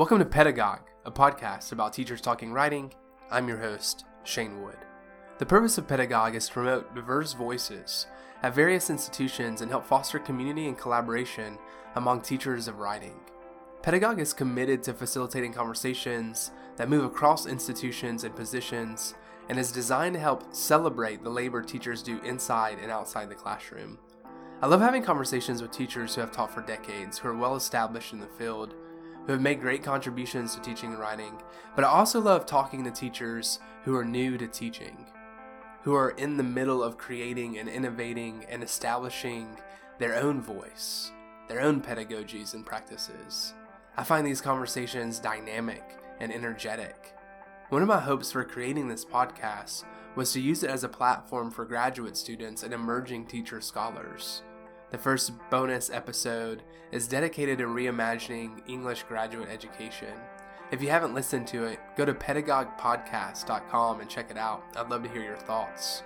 Welcome to Pedagogue, a podcast about teachers talking writing. I'm your host, Shane Wood. The purpose of Pedagogue is to promote diverse voices at various institutions and help foster community and collaboration among teachers of writing. Pedagogue is committed to facilitating conversations that move across institutions and positions and is designed to help celebrate the labor teachers do inside and outside the classroom. I love having conversations with teachers who have taught for decades, who are well established in the field, who have made great contributions to teaching and writing, but I also love talking to teachers who are new to teaching, who are in the middle of creating and innovating and establishing their own voice, their own pedagogies and practices. I find these conversations dynamic and energetic. One of my hopes for creating this podcast was to use it as a platform for graduate students and emerging teacher scholars. The first bonus episode is dedicated to reimagining English graduate education. If you haven't listened to it, go to pedagoguepodcast.com and check it out. I'd love to hear your thoughts.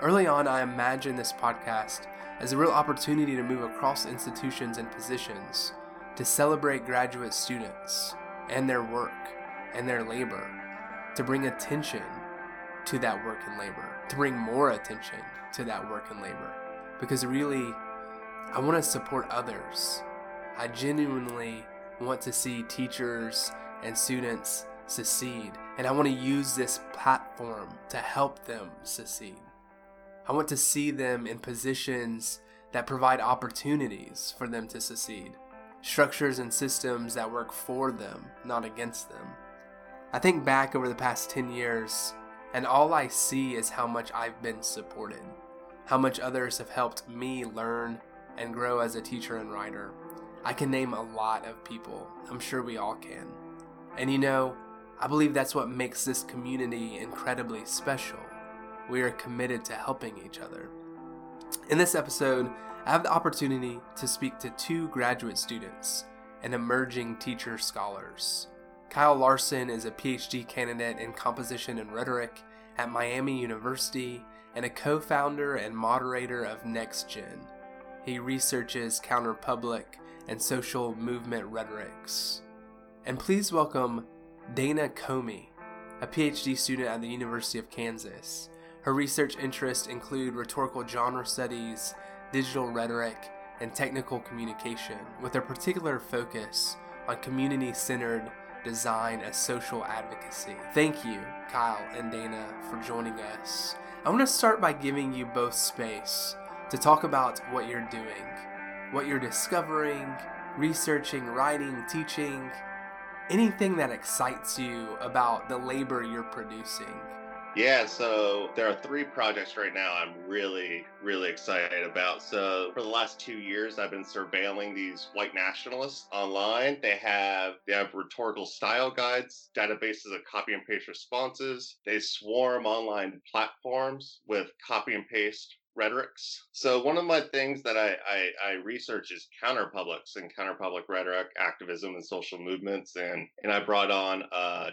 Early on, I imagined this podcast as a real opportunity to move across institutions and positions to celebrate graduate students and their work and their labor, to bring attention to that work and labor, to bring more attention to that work and labor. Because really, I want to support others. I genuinely want to see teachers and students succeed, and I want to use this platform to help them succeed. I want to see them in positions that provide opportunities for them to succeed, structures and systems that work for them, not against them. I think back over the past 10 years, and all I see is how much I've been supported, how much others have helped me learn and grow as a teacher and writer. I can name a lot of people. I'm sure we all can. And you know, I believe that's what makes this community incredibly special. We are committed to helping each other. In this episode, I have the opportunity to speak to two graduate students and emerging teacher scholars. Kyle Larson is a PhD candidate in composition and rhetoric at Miami University and a co founder and moderator of NextGen, he researches counterpublic and social movement rhetorics. And please welcome Dana Comi, a PhD student at the University of Kansas. Her research interests include rhetorical genre studies, digital rhetoric, and technical communication, with a particular focus on community centered design as social advocacy. Thank you, Kyle and Dana, for joining us. I want to start by giving you both space to talk about what you're doing, what you're discovering, researching, writing, teaching, anything that excites you about the labor you're producing. Yeah, so there are three projects right now I'm really, really excited about. So for the last two years, I've been surveilling these white nationalists online. They have they have rhetorical style guides, databases of copy and paste responses. They swarm online platforms with copy and paste rhetorics. So one of my things that I, I, I research is counterpublics and counterpublic rhetoric, activism, and social movements. And and I brought on uh,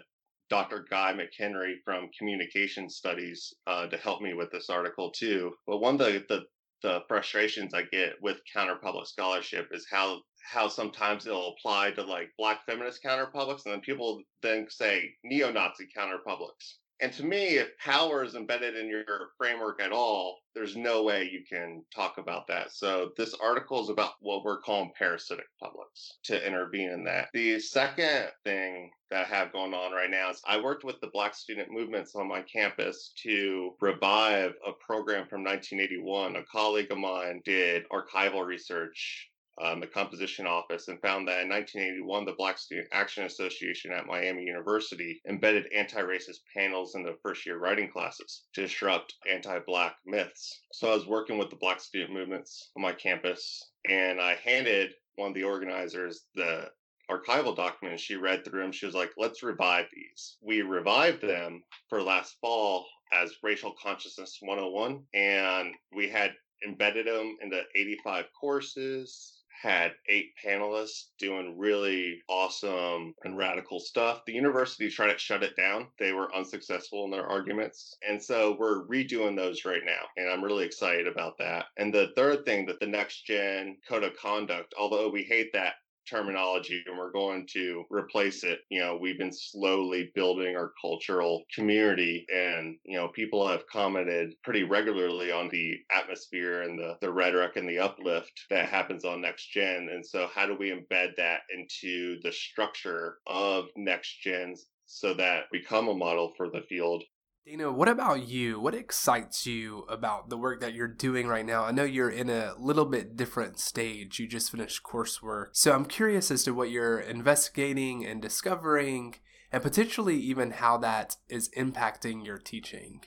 Dr. Guy McHenry from Communication Studies uh, to help me with this article too. But one of the, the the frustrations I get with counterpublic scholarship is how how sometimes it'll apply to like black feminist counterpublics and then people then say neo-Nazi counterpublics. And to me, if power is embedded in your framework at all, there's no way you can talk about that. So this article is about what we're calling parasitic publics to intervene in that. The second thing that I have going on right now is I worked with the Black student movements on my campus to revive a program from 1981. A colleague of mine did archival research um, the composition office and found that in 1981, the Black Student Action Association at Miami University embedded anti racist panels in the first year writing classes to disrupt anti Black myths. So I was working with the Black student movements on my campus, and I handed one of the organizers the archival documents. She read through them. She was like, let's revive these. We revived them for last fall as Racial Consciousness 101, and we had embedded them into 85 courses had eight panelists doing really awesome and radical stuff. The university tried to shut it down. They were unsuccessful in their arguments. And so we're redoing those right now. And I'm really excited about that. And the third thing that the next gen code of conduct, although we hate that terminology and we're going to replace it. You know, we've been slowly building our cultural community and, you know, people have commented pretty regularly on the atmosphere and the, the rhetoric and the uplift that happens on next gen. And so how do we embed that into the structure of next gens so that become a model for the field Dana, what about you? What excites you about the work that you're doing right now? I know you're in a little bit different stage. You just finished coursework. So I'm curious as to what you're investigating and discovering, and potentially even how that is impacting your teaching.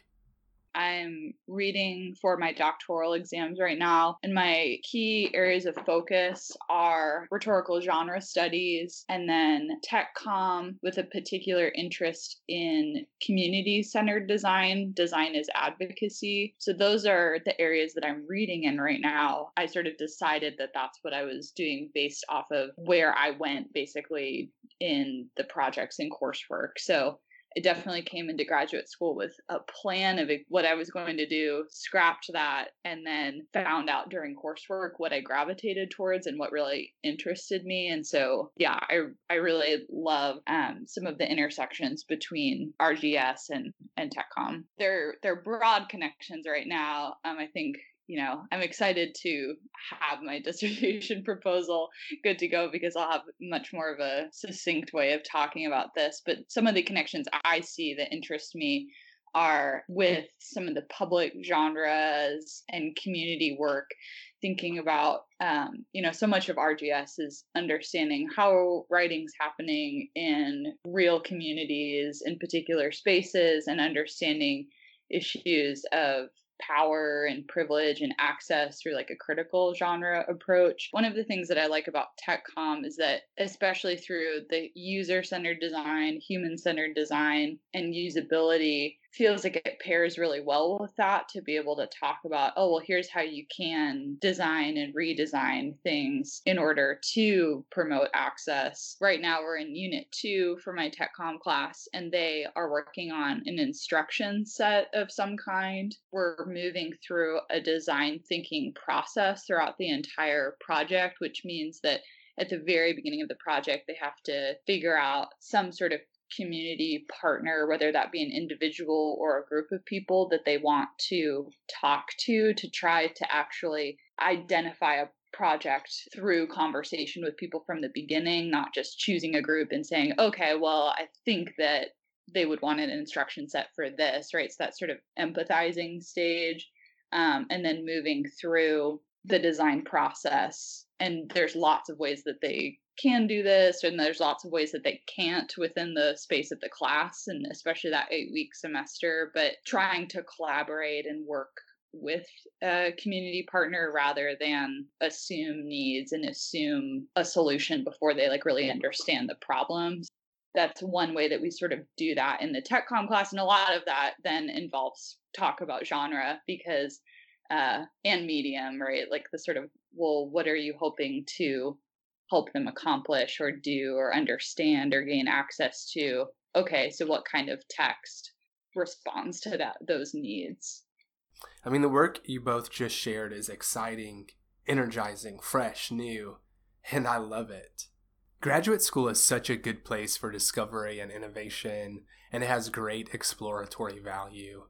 I'm reading for my doctoral exams right now, and my key areas of focus are rhetorical genre studies and then tech com with a particular interest in community centered design, design as advocacy. So, those are the areas that I'm reading in right now. I sort of decided that that's what I was doing based off of where I went basically in the projects and coursework. So, I definitely came into graduate school with a plan of what I was going to do, scrapped that, and then found out during coursework what I gravitated towards and what really interested me. And so, yeah, I I really love um, some of the intersections between RGS and and TechCom. They're they're broad connections right now. Um, I think you know, I'm excited to have my dissertation proposal good to go because I'll have much more of a succinct way of talking about this. But some of the connections I see that interest me are with some of the public genres and community work thinking about um, you know so much of rgs is understanding how writing's happening in real communities in particular spaces and understanding issues of power and privilege and access through like a critical genre approach. One of the things that I like about TechCom is that, especially through the user centered design, human centered design, and usability, feels like it pairs really well with that to be able to talk about, oh, well, here's how you can design and redesign things in order to promote access. Right now, we're in Unit 2 for my TechCom class, and they are working on an instruction set of some kind. We're moving through a design thinking process throughout the entire project, which means that at the very beginning of the project, they have to figure out some sort of community partner, whether that be an individual or a group of people that they want to talk to to try to actually identify a project through conversation with people from the beginning, not just choosing a group and saying, okay, well, I think that they would want an instruction set for this, right? So that sort of empathizing stage. Um, and then moving through the design process. And there's lots of ways that they can do this and there's lots of ways that they can't within the space of the class and especially that eight week semester but trying to collaborate and work with a community partner rather than assume needs and assume a solution before they like really understand the problems. That's one way that we sort of do that in the tech com class and a lot of that then involves talk about genre because uh and medium right? Like the sort of well what are you hoping to help them accomplish or do or understand or gain access to okay so what kind of text responds to that those needs? I mean the work you both just shared is exciting energizing fresh new and i love it. Graduate school is such a good place for discovery and innovation and it has great exploratory value.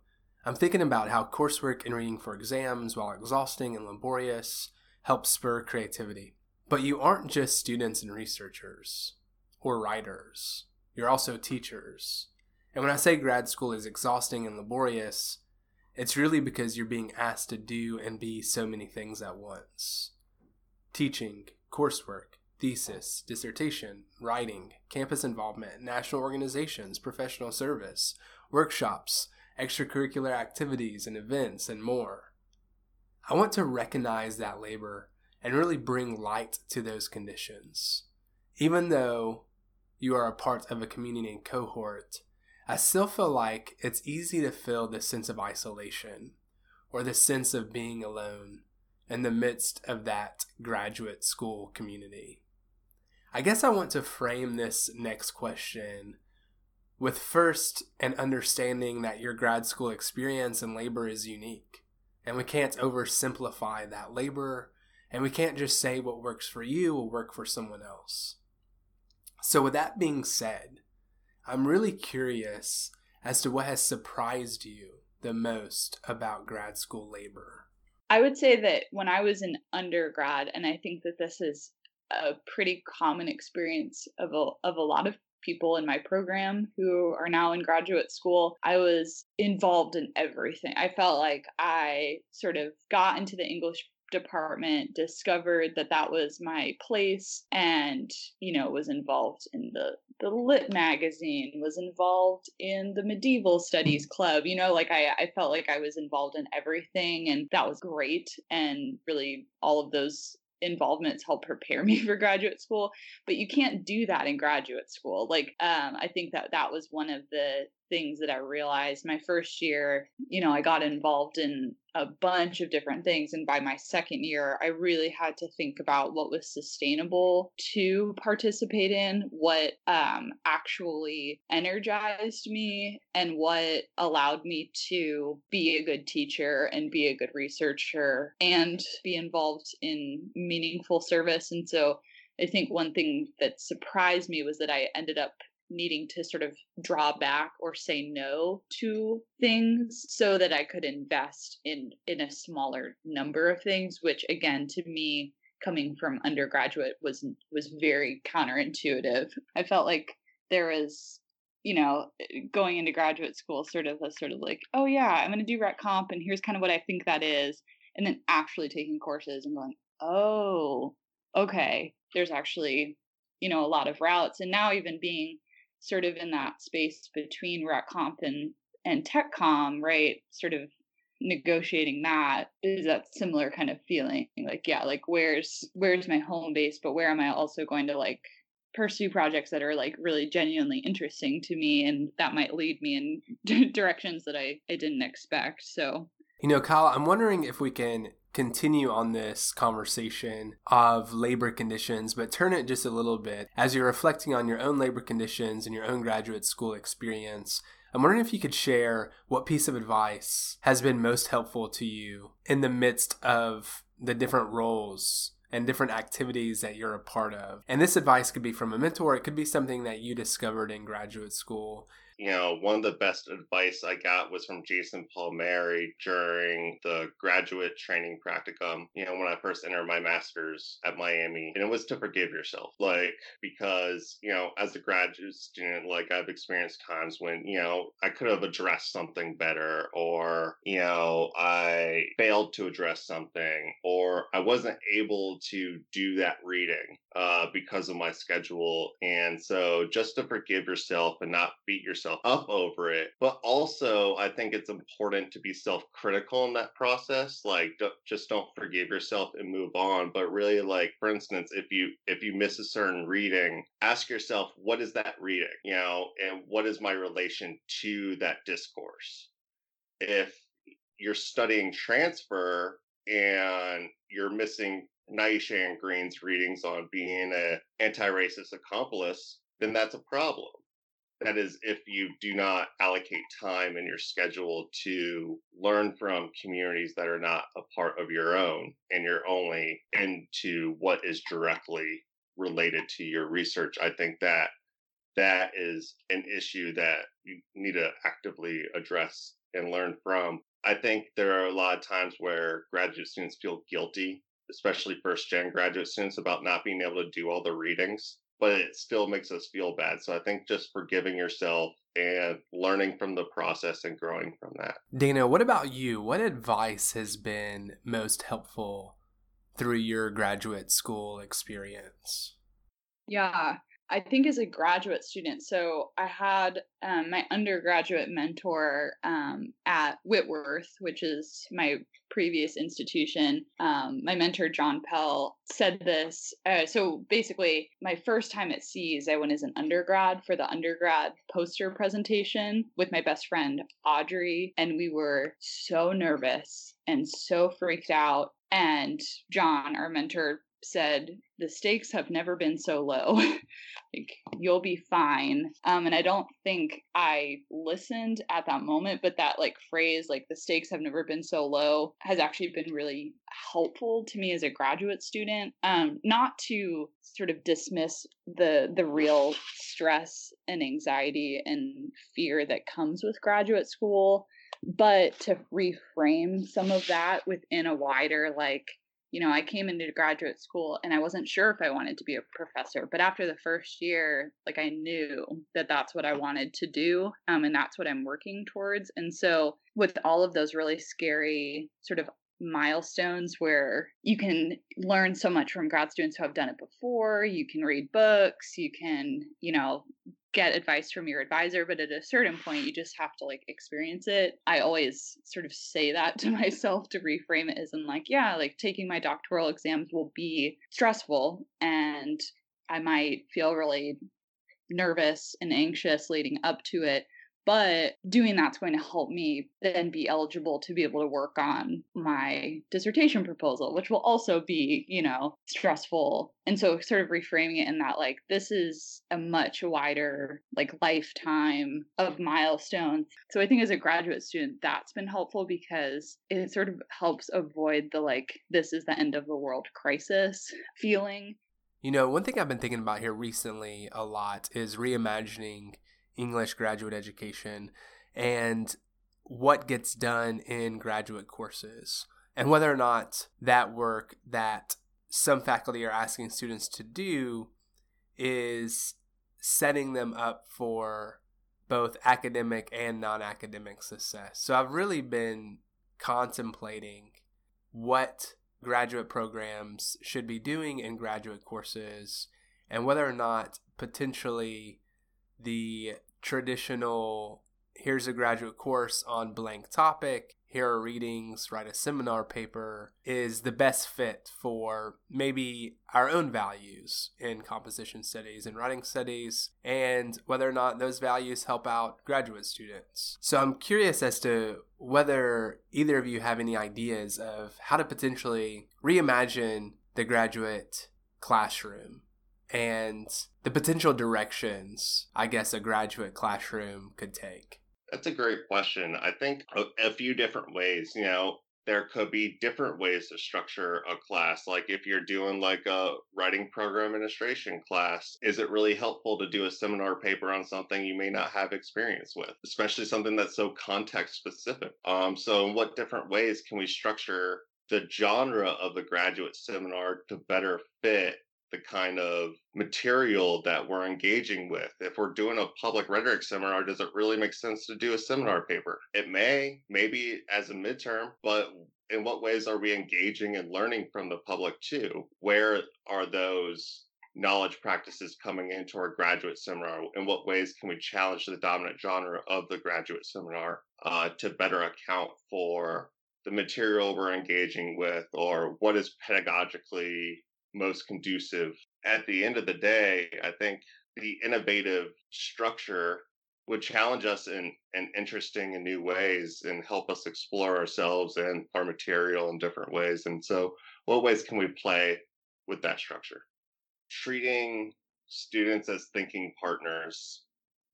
I'm thinking about how coursework and reading for exams while exhausting and laborious helps spur creativity but you aren't just students and researchers or writers, you're also teachers. And when I say grad school is exhausting and laborious, it's really because you're being asked to do and be so many things at once teaching, coursework, thesis, dissertation, writing, campus involvement, national organizations, professional service, workshops, extracurricular activities and events, and more. I want to recognize that labor and really bring light to those conditions. Even though you are a part of a community and cohort, I still feel like it's easy to feel the sense of isolation or the sense of being alone in the midst of that graduate school community. I guess I want to frame this next question with first an understanding that your grad school experience and labor is unique, and we can't oversimplify that labor And we can't just say what works for you will work for someone else. So, with that being said, I'm really curious as to what has surprised you the most about grad school labor. I would say that when I was in undergrad, and I think that this is a pretty common experience of a, of a lot of people in my program who are now in graduate school, I was involved in everything. I felt like I sort of got into the English department discovered that that was my place and you know was involved in the the lit magazine was involved in the medieval studies club you know like i i felt like i was involved in everything and that was great and really all of those involvements help prepare me for graduate school but you can't do that in graduate school. Like um, i think that that was one of the things that i realized my first year you know i got involved in a bunch of different things. And by my second year, I really had to think about what was sustainable to participate in, what um, actually energized me, and what allowed me to be a good teacher and be a good researcher and be involved in meaningful service. And so I think one thing that surprised me was that I ended up needing to sort of draw back or say no to things so that I could invest in in a smaller number of things which again to me coming from undergraduate was was very counterintuitive. I felt like there was you know going into graduate school sort of a sort of like oh yeah I'm going to do rhet comp and here's kind of what I think that is and then actually taking courses and going oh okay there's actually you know a lot of routes and now even being sort of in that space between rhet comp and and TechCom, right? Sort of negotiating that is that similar kind of feeling like yeah like where's where's my home base but where am i also going to like pursue projects that are like really genuinely interesting to me and that might lead me in directions that i i didn't expect so you know kyle i'm wondering if we can continue on this conversation of labor conditions, but turn it just a little bit as you're reflecting on your own labor conditions and your own graduate school experience. I'm wondering if you could share what piece of advice has been most helpful to you in the midst of the different roles and different activities that you're a part of. And this advice could be from a mentor, it could be something that you discovered in graduate school you know, one of the best advice I got was from Jason Palmeri during the graduate training practicum, you know, when I first entered my master's at Miami. And it was to forgive yourself. Like, because, you know, as a graduate student, like I've experienced times when, you know, I could have addressed something better, or, you know, I failed to address something, or I wasn't able to do that reading uh, because of my schedule. And so just to forgive yourself and not beat yourself up over it. But also, I think it's important to be self critical in that process. Like, don't, just don't forgive yourself and move on. But really, like, for instance, if you if you miss a certain reading, ask yourself, what is that reading? You know, and what is my relation to that discourse? If you're studying transfer and you're missing Neisha Green's readings on being an anti-racist accomplice, then that's a problem. That is, if you do not allocate time in your schedule to learn from communities that are not a part of your own, and you're only into what is directly related to your research, I think that that is an issue that you need to actively address and learn from. I think there are a lot of times where graduate students feel guilty especially first gen graduate students, about not being able to do all the readings, but it still makes us feel bad. So I think just forgiving yourself and learning from the process and growing from that. Dana, what about you? What advice has been most helpful through your graduate school experience? Yeah, I think as a graduate student, so I had um, my undergraduate mentor um, at Whitworth, which is my previous institution. Um, my mentor, John Pell, said this. Uh, so basically, my first time at Cs, I went as an undergrad for the undergrad poster presentation with my best friend, Audrey, and we were so nervous and so freaked out. And John, our mentor, said the stakes have never been so low. like you'll be fine. Um, and I don't think I listened at that moment, but that like phrase, like the stakes have never been so low, has actually been really helpful to me as a graduate student. Um, not to sort of dismiss the the real stress and anxiety and fear that comes with graduate school but to reframe some of that within a wider like you know, I came into graduate school and I wasn't sure if I wanted to be a professor, but after the first year, like I knew that that's what I wanted to do, um, and that's what I'm working towards. And so, with all of those really scary sort of milestones where you can learn so much from grad students who have done it before, you can read books, you can, you know, get advice from your advisor but at a certain point you just have to like experience it. I always sort of say that to myself to reframe it as in like yeah like taking my doctoral exams will be stressful and i might feel really nervous and anxious leading up to it but doing that's going to help me then be eligible to be able to work on my dissertation proposal which will also be you know stressful. And so sort of reframing it in that like this is a much wider like lifetime of milestones. So i think as a graduate student that's been helpful because it sort of helps avoid the like this is the end of the world crisis feeling. You know one thing i've been thinking about here recently a lot is reimagining English graduate education and what gets done in graduate courses and whether or not that work that some faculty are asking students to do is setting them up for both academic and non academic success. So I've really been contemplating what graduate programs should be doing in graduate courses and whether or not potentially the traditional here's a graduate course on blank topic. Here are readings. Write a seminar paper is the best fit for maybe our own values in composition studies and writing studies and whether or not those values help out graduate students. So i'm curious as to whether either of you have any ideas of how to potentially reimagine the graduate classroom and the potential directions I guess a graduate classroom could take? That's a great question. I think a, a, few different ways. You know, there could be different ways to structure a class. Like if you're doing like a writing program administration class, is it really helpful to do a seminar paper on something you may not have experience with, especially something that's so context specific? Um, so in what different ways can we structure the genre of the graduate seminar to better fit the kind of material that we're engaging with. If we're doing a public rhetoric seminar, does it really make sense to do a seminar paper? It may, maybe as a midterm, but in what ways are we engaging and learning from the public too? Where are those knowledge practices coming into our graduate seminar? In what ways can we challenge the dominant genre of the graduate seminar uh, to better account for the material we're engaging with or what is pedagogically most conducive. At the end of the day, I think the innovative structure would challenge us in, in interesting and new ways and help us explore ourselves and our material in different ways. And so, what ways can we play with that structure? Treating students as thinking partners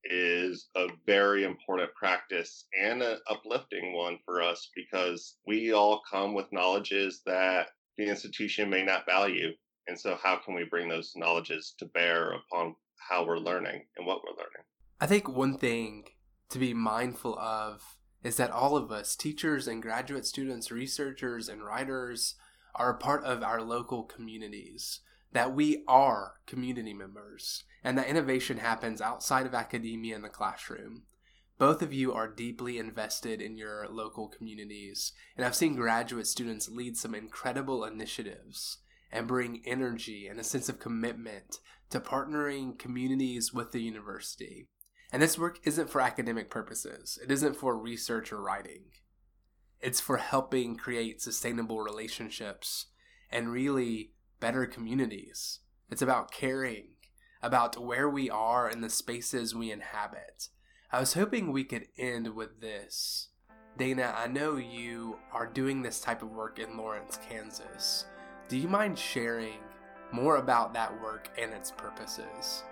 is a very important practice and an uplifting one for us because we all come with knowledges that the institution may not value and so, how can we bring those knowledges to bear upon how we're learning and what we're learning? I think one thing to be mindful of is that all of us, teachers and graduate students, researchers and writers, are a part of our local communities, that we are community members, and that innovation happens outside of academia and the classroom. Both of you are deeply invested in your local communities, and I've seen graduate students lead some incredible initiatives and bring energy and a sense of commitment to partnering communities with the university. And this work isn't for academic purposes, it isn't for research or writing. It's for helping create sustainable relationships and really better communities. It's about caring about where we are in the spaces we inhabit. I was hoping we could end with this. Dana, I know you are doing this type of work in Lawrence, Kansas. Do you mind sharing more about that work and its purposes.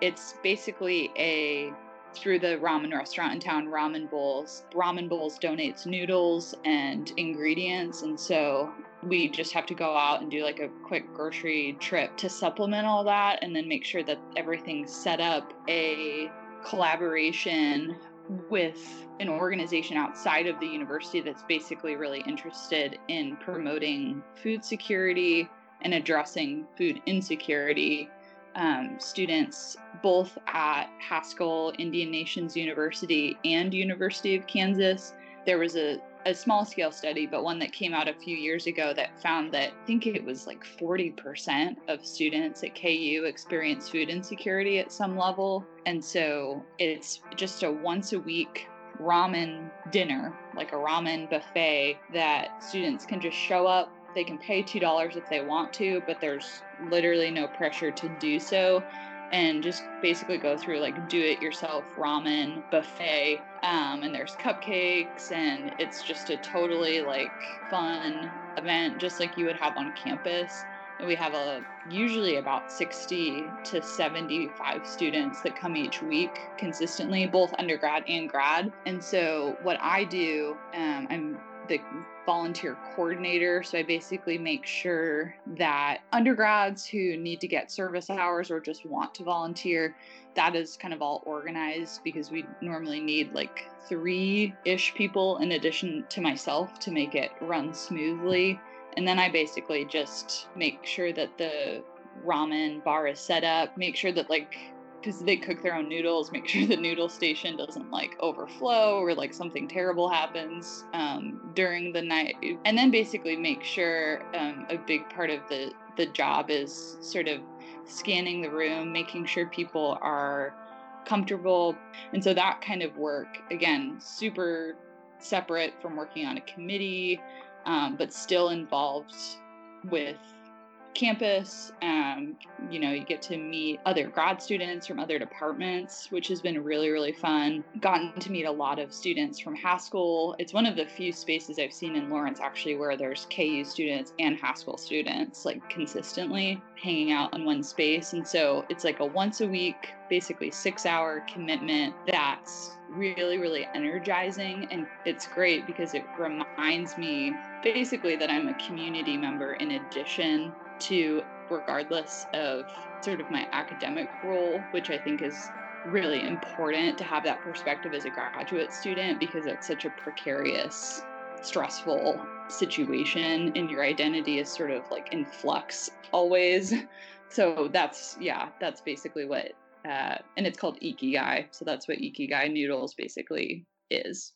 It's basically a through the ramen restaurant in town, Ramen Bowls. Ramen Bowls donates noodles and ingredients, and so we just have to go out and do like a quick grocery trip to supplement all that and then make sure that everything's set up a collaboration with an organization outside of the university that's basically really interested in promoting food security and addressing food insecurity. Um, students both at Haskell Indian Nations University and University of Kansas. There was a a small scale study, but one that came out a few years ago that found that I think it was like 40% of students at KU experience food insecurity at some level. And so it's just a once a week ramen dinner, like a ramen buffet that students can just show up. They can pay $2 if they want to, but there's literally no pressure to do so. And just basically go through like do it yourself ramen buffet. Um, and there's cupcakes and it's just a totally like fun event just like you would have on campus we have a usually about 60 to 75 students that come each week consistently both undergrad and grad and so what i do um, i'm the volunteer coordinator. So I basically make sure that undergrads who need to get service hours or just want to volunteer, that is kind of all organized because we normally need like three ish people in addition to myself to make it run smoothly. And then I basically just make sure that the ramen bar is set up, make sure that like because they cook their own noodles, make sure the noodle station doesn't like overflow or like something terrible happens um, during the night. And then basically make sure um, a big part of the, the job is sort of scanning the room, making sure people are comfortable. And so that kind of work, again, super separate from working on a committee, um, but still involved with campus. Um, you know, you get to meet other grad students from other departments, which has been really, really fun. Gotten to meet a lot of students from Haskell. It's one of the few spaces I've seen in Lawrence actually where there's KU students and Haskell students like consistently hanging out in one space. And so it's like a once a week, basically six hour commitment that's really, really energizing. And it's great because it reminds me basically that I'm a community member in addition to regardless of sort of my academic role, which I think is really important to have that perspective as a graduate student because it's such a precarious, stressful situation and your identity is sort of like in flux always. So that's, yeah, that's basically what, uh, and it's called Ikigai. So that's what Ikigai Noodles basically is.